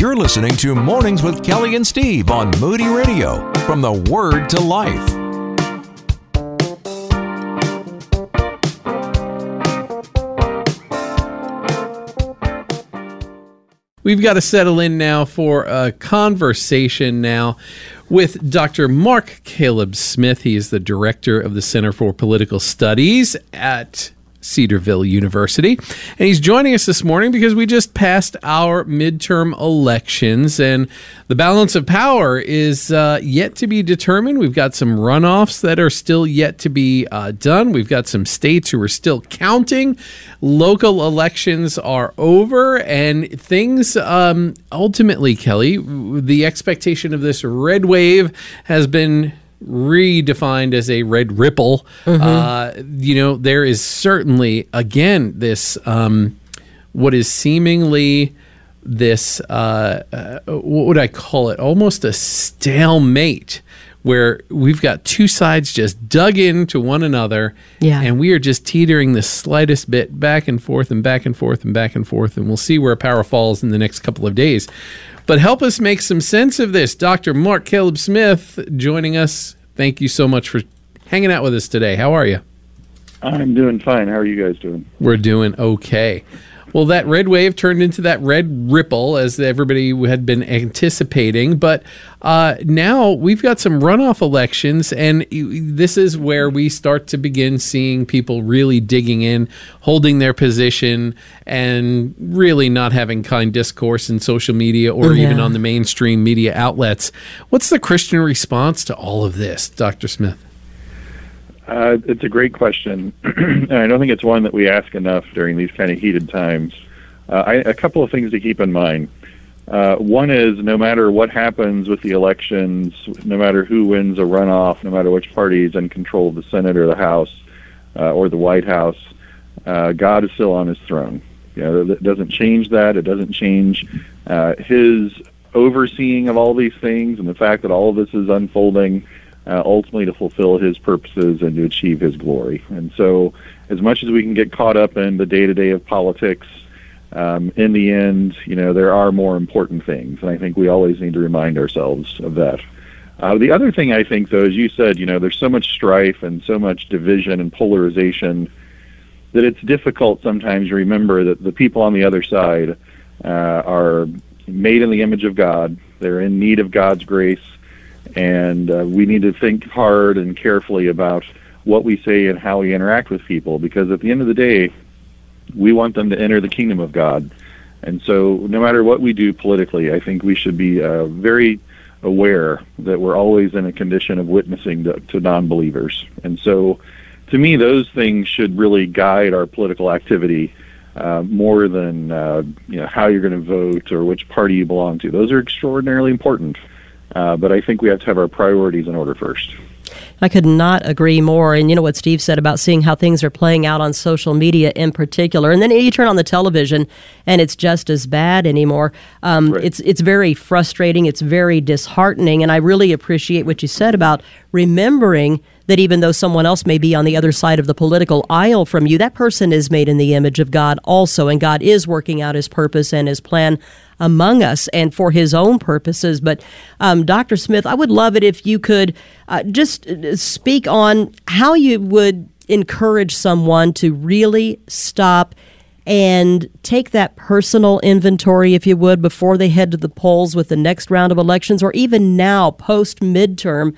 You're listening to Mornings with Kelly and Steve on Moody Radio. From the Word to Life. We've got to settle in now for a conversation now with Dr. Mark Caleb Smith. He is the director of the Center for Political Studies at Cedarville University. And he's joining us this morning because we just passed our midterm elections and the balance of power is uh, yet to be determined. We've got some runoffs that are still yet to be uh, done. We've got some states who are still counting. Local elections are over and things um, ultimately, Kelly, the expectation of this red wave has been redefined as a red ripple. Mm-hmm. Uh, you know, there is certainly, again, this um, what is seemingly this, uh, uh, what would I call it? Almost a stalemate where we've got two sides just dug into one another yeah. and we are just teetering the slightest bit back and forth and back and forth and back and forth and we'll see where power falls in the next couple of days but help us make some sense of this. Dr. Mark Caleb Smith joining us. Thank you so much for hanging out with us today. How are you? I'm doing fine. How are you guys doing? We're doing okay. Well, that red wave turned into that red ripple as everybody had been anticipating. But uh, now we've got some runoff elections, and this is where we start to begin seeing people really digging in, holding their position, and really not having kind discourse in social media or yeah. even on the mainstream media outlets. What's the Christian response to all of this, Dr. Smith? Uh, it's a great question, and I don't think it's one that we ask enough during these kind of heated times. Uh, I, a couple of things to keep in mind. Uh, one is no matter what happens with the elections, no matter who wins a runoff, no matter which party is in control of the Senate or the House uh, or the White House, uh, God is still on his throne. You know, it doesn't change that. It doesn't change uh, his overseeing of all these things and the fact that all of this is unfolding uh, ultimately to fulfill his purposes and to achieve his glory. And so, as much as we can get caught up in the day to day of politics, um, in the end, you know, there are more important things. And I think we always need to remind ourselves of that. Uh, the other thing I think, though, as you said, you know, there's so much strife and so much division and polarization that it's difficult sometimes to remember that the people on the other side uh, are made in the image of God. They're in need of God's grace and uh, we need to think hard and carefully about what we say and how we interact with people because at the end of the day we want them to enter the kingdom of god. And so no matter what we do politically i think we should be uh, very aware that we're always in a condition of witnessing to, to non-believers. And so to me those things should really guide our political activity uh, more than uh, you know how you're going to vote or which party you belong to. Those are extraordinarily important uh, but I think we have to have our priorities in order first. I could not agree more. And you know what Steve said about seeing how things are playing out on social media in particular. And then you turn on the television and it's just as bad anymore. Um, right. It's it's very frustrating. It's very disheartening. And I really appreciate what you said about remembering that even though someone else may be on the other side of the political aisle from you, that person is made in the image of God also. And God is working out his purpose and his plan among us and for his own purposes. But, um, Dr. Smith, I would love it if you could uh, just uh, speak on how you would encourage someone to really stop and take that personal inventory, if you would, before they head to the polls with the next round of elections or even now, post midterm,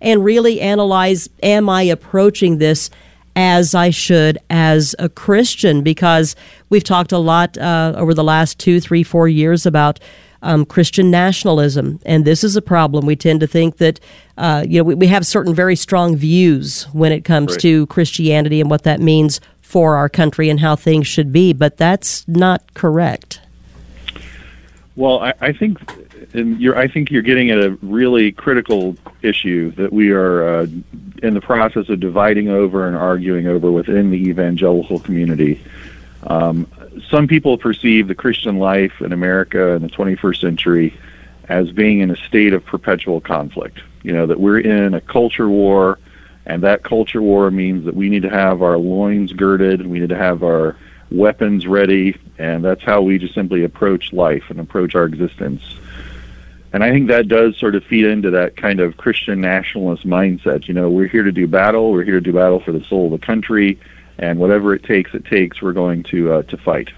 and really analyze Am I approaching this as I should as a Christian because we've talked a lot uh, over the last two, three, four years about um, Christian nationalism, and this is a problem. We tend to think that uh, you know we, we, have certain very strong views when it comes right. to Christianity and what that means for our country and how things should be, but that's not correct. Well, I, I think and you're, I think you're getting at a really critical issue that we are uh, in the process of dividing over and arguing over within the evangelical community. Um, some people perceive the Christian life in America in the 21st century as being in a state of perpetual conflict. You know, that we're in a culture war, and that culture war means that we need to have our loins girded, we need to have our weapons ready, and that's how we just simply approach life and approach our existence. And I think that does sort of feed into that kind of Christian nationalist mindset. You know, we're here to do battle. We're here to do battle for the soul of the country, and whatever it takes, it takes. We're going to uh, to fight.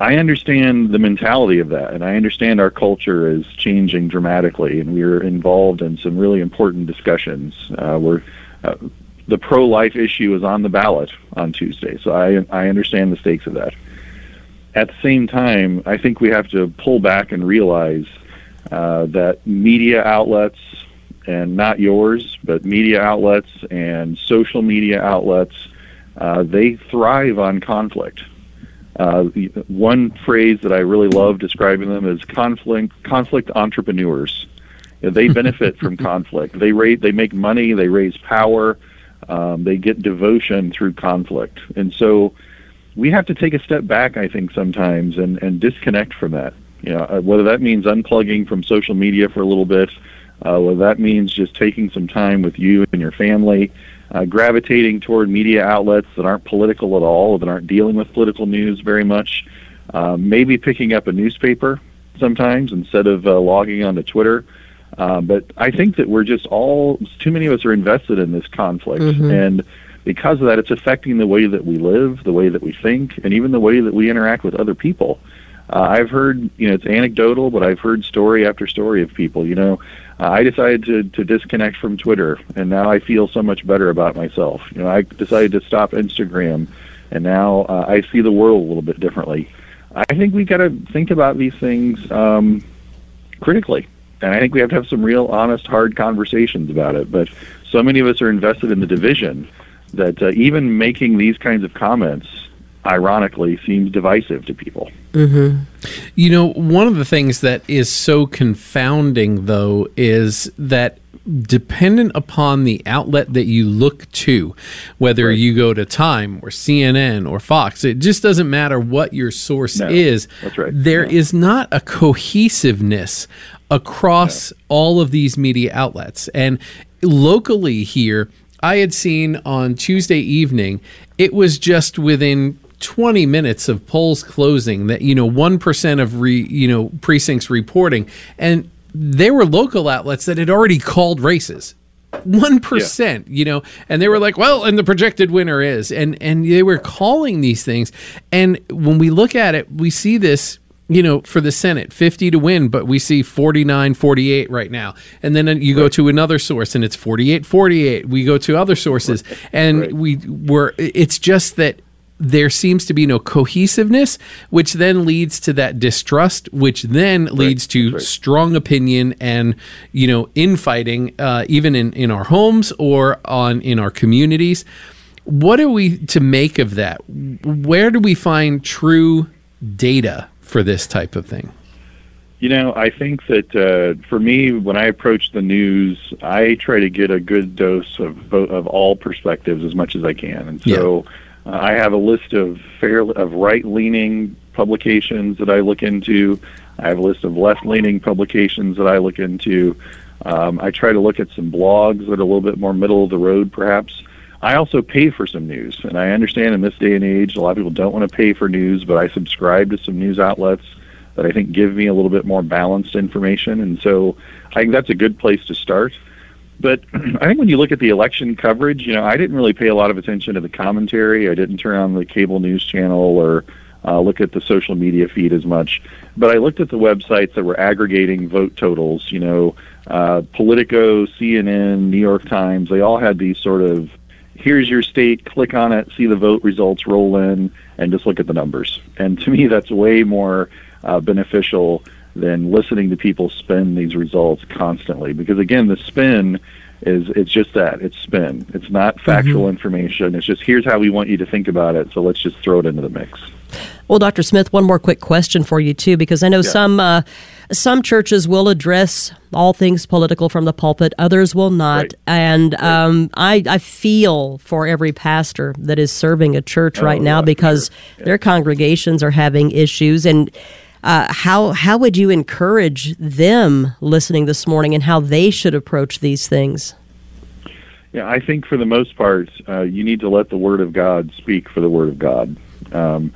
I understand the mentality of that, and I understand our culture is changing dramatically, and we're involved in some really important discussions. Uh, we're uh, the pro-life issue is on the ballot on Tuesday, so I I understand the stakes of that. At the same time, I think we have to pull back and realize uh, that media outlets, and not yours, but media outlets and social media outlets, uh, they thrive on conflict uh, one phrase that I really love describing them is conflict conflict entrepreneurs. They benefit from conflict. They rate, they make money, they raise power, um, they get devotion through conflict, and so we have to take a step back. I think sometimes and and disconnect from that. You know, uh, whether that means unplugging from social media for a little bit, uh, whether that means just taking some time with you and your family uh, gravitating toward media outlets that aren't political at all, that aren't dealing with political news very much. Uh, maybe picking up a newspaper sometimes instead of uh, logging onto Twitter. Uh, but I think that we're just all too many of us are invested in this conflict, mm-hmm. and because of that, it's affecting the way that we live, the way that we think, and even the way that we interact with other people. Uh, I've heard, you know, it's anecdotal, but I've heard story after story of people. You know, uh, I decided to to disconnect from Twitter, and now I feel so much better about myself. You know, I decided to stop Instagram, and now uh, I see the world a little bit differently. I think we got to think about these things um, critically, and I think we have to have some real, honest, hard conversations about it. But so many of us are invested in the division that uh, even making these kinds of comments ironically seems divisive to people. Mm-hmm. You know, one of the things that is so confounding, though, is that dependent upon the outlet that you look to, whether right. you go to Time or CNN or Fox, it just doesn't matter what your source no, is. That's right. There yeah. is not a cohesiveness across no. all of these media outlets. And locally here, I had seen on Tuesday evening, it was just within 20 minutes of polls closing that you know 1% of re, you know precincts reporting and there were local outlets that had already called races 1% yeah. you know and they were like well and the projected winner is and and they were calling these things and when we look at it we see this you know, for the Senate, 50 to win, but we see 49 48 right now. And then uh, you right. go to another source and it's 48 48. We go to other sources and right. we were, it's just that there seems to be no cohesiveness, which then leads to that distrust, which then leads to right. strong opinion and you know infighting, uh, even in in our homes or on in our communities. What are we to make of that? Where do we find true data for this type of thing? You know, I think that uh, for me, when I approach the news, I try to get a good dose of of all perspectives as much as I can, and so. Yeah uh, I have a list of fair of right-leaning publications that I look into. I have a list of left-leaning publications that I look into. Um, I try to look at some blogs that are a little bit more middle of the road, perhaps. I also pay for some news, and I understand in this day and age, a lot of people don't want to pay for news, but I subscribe to some news outlets that I think give me a little bit more balanced information, and so I think that's a good place to start. But I think when you look at the election coverage, you know, I didn't really pay a lot of attention to the commentary. I didn't turn on the cable news channel or uh, look at the social media feed as much. But I looked at the websites that were aggregating vote totals. You know, uh, Politico, CNN, New York Times. They all had these sort of here's your state, click on it, see the vote results roll in, and just look at the numbers. And to me, that's way more uh, beneficial than listening to people spin these results constantly. Because again, the spin is it's just that it's spin. It's not factual mm-hmm. information. It's just here's how we want you to think about it. So let's just throw it into the mix. Well, Dr. Smith, one more quick question for you too, because I know yeah. some uh, some churches will address all things political from the pulpit, others will not, right. and right. Um, I, I feel for every pastor that is serving a church oh, right now because sure. yeah. their congregations are having issues and uh, how how would you encourage them listening this morning and how they should approach these things? Yeah, I think for the most part, uh, you need to let the Word of God speak for the Word of God. Um,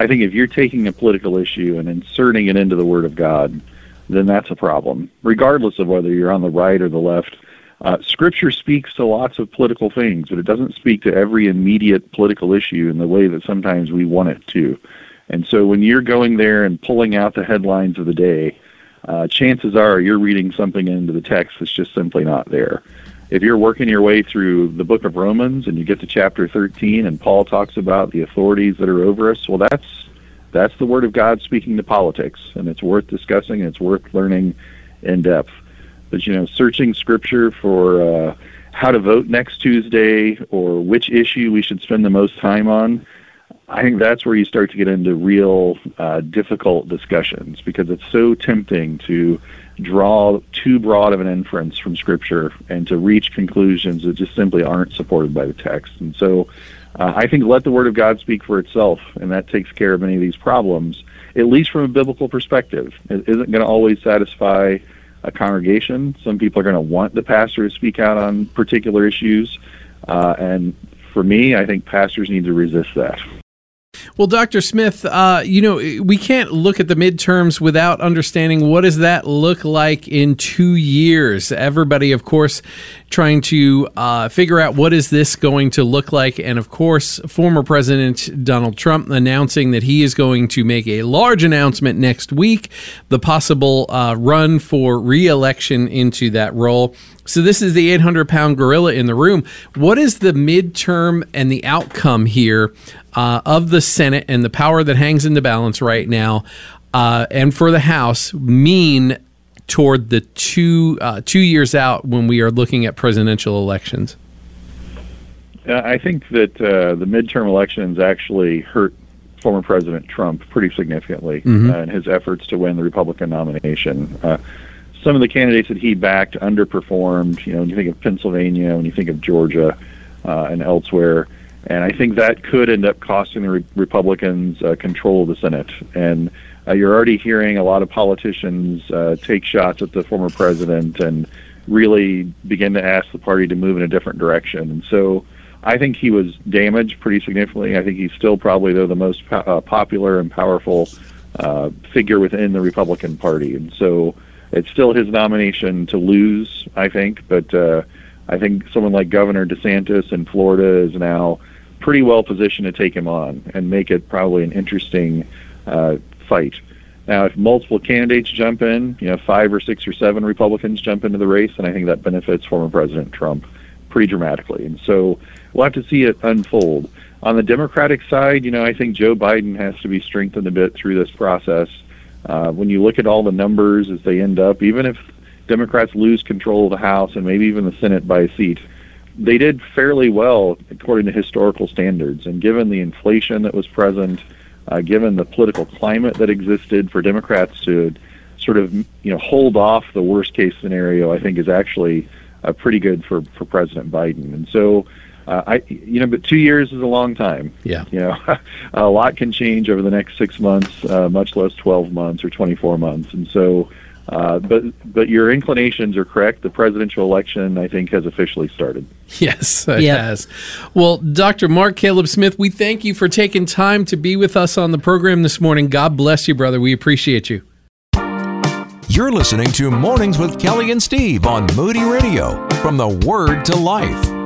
I think if you're taking a political issue and inserting it into the Word of God, then that's a problem, regardless of whether you're on the right or the left. Uh, scripture speaks to lots of political things, but it doesn't speak to every immediate political issue in the way that sometimes we want it to. And so when you're going there and pulling out the headlines of the day, uh, chances are you're reading something into the text that's just simply not there. If you're working your way through the book of Romans and you get to chapter 13 and Paul talks about the authorities that are over us, well, that's that's the word of God speaking to politics, and it's worth discussing and it's worth learning in depth. But you know, searching Scripture for uh, how to vote next Tuesday or which issue we should spend the most time on, I think that's where you start to get into real uh, difficult discussions because it's so tempting to draw too broad of an inference from Scripture and to reach conclusions that just simply aren't supported by the text. And so uh, I think let the Word of God speak for itself, and that takes care of many of these problems, at least from a biblical perspective. It isn't going to always satisfy a congregation. Some people are going to want the pastor to speak out on particular issues. Uh, and for me, I think pastors need to resist that. Well, Dr. Smith, uh, you know, we can't look at the midterms without understanding what does that look like in two years. Everybody, of course, trying to uh, figure out what is this going to look like, and of course, former President Donald Trump announcing that he is going to make a large announcement next week, the possible uh, run for reelection into that role. So this is the 800 pound gorilla in the room. What is the midterm and the outcome here uh, of the Senate and the power that hangs in the balance right now, uh, and for the House mean toward the two uh, two years out when we are looking at presidential elections? I think that uh, the midterm elections actually hurt former President Trump pretty significantly mm-hmm. in his efforts to win the Republican nomination uh, some of the candidates that he backed underperformed. You know, when you think of Pennsylvania, when you think of Georgia, uh, and elsewhere, and I think that could end up costing the re- Republicans uh, control of the Senate. And uh, you're already hearing a lot of politicians uh, take shots at the former president and really begin to ask the party to move in a different direction. And so. I think he was damaged pretty significantly. I think he's still probably though the most po- uh, popular and powerful uh, figure within the Republican Party, and so it's still his nomination to lose, I think, but uh, I think someone like Governor DeSantis in Florida is now pretty well positioned to take him on and make it probably an interesting uh, fight. Now, if multiple candidates jump in, you know, five or six or seven Republicans jump into the race, and I think that benefits former President Trump pretty dramatically. And so we'll have to see it unfold. On the Democratic side, you know, I think Joe Biden has to be strengthened a bit through this process. Uh, when you look at all the numbers as they end up, even if Democrats lose control of the House and maybe even the Senate by a seat, they did fairly well according to historical standards. And given the inflation that was present, uh, given the political climate that existed for Democrats to sort of you know hold off the worst case scenario, I think is actually uh, pretty good for for President Biden. And so uh, I, you know, but two years is a long time. Yeah. You know, a lot can change over the next six months, uh, much less 12 months or 24 months. And so, uh, but but your inclinations are correct. The presidential election, I think, has officially started. Yes, it yep. has. Well, Dr. Mark Caleb Smith, we thank you for taking time to be with us on the program this morning. God bless you, brother. We appreciate you. You're listening to Mornings with Kelly and Steve on Moody Radio from the Word to Life.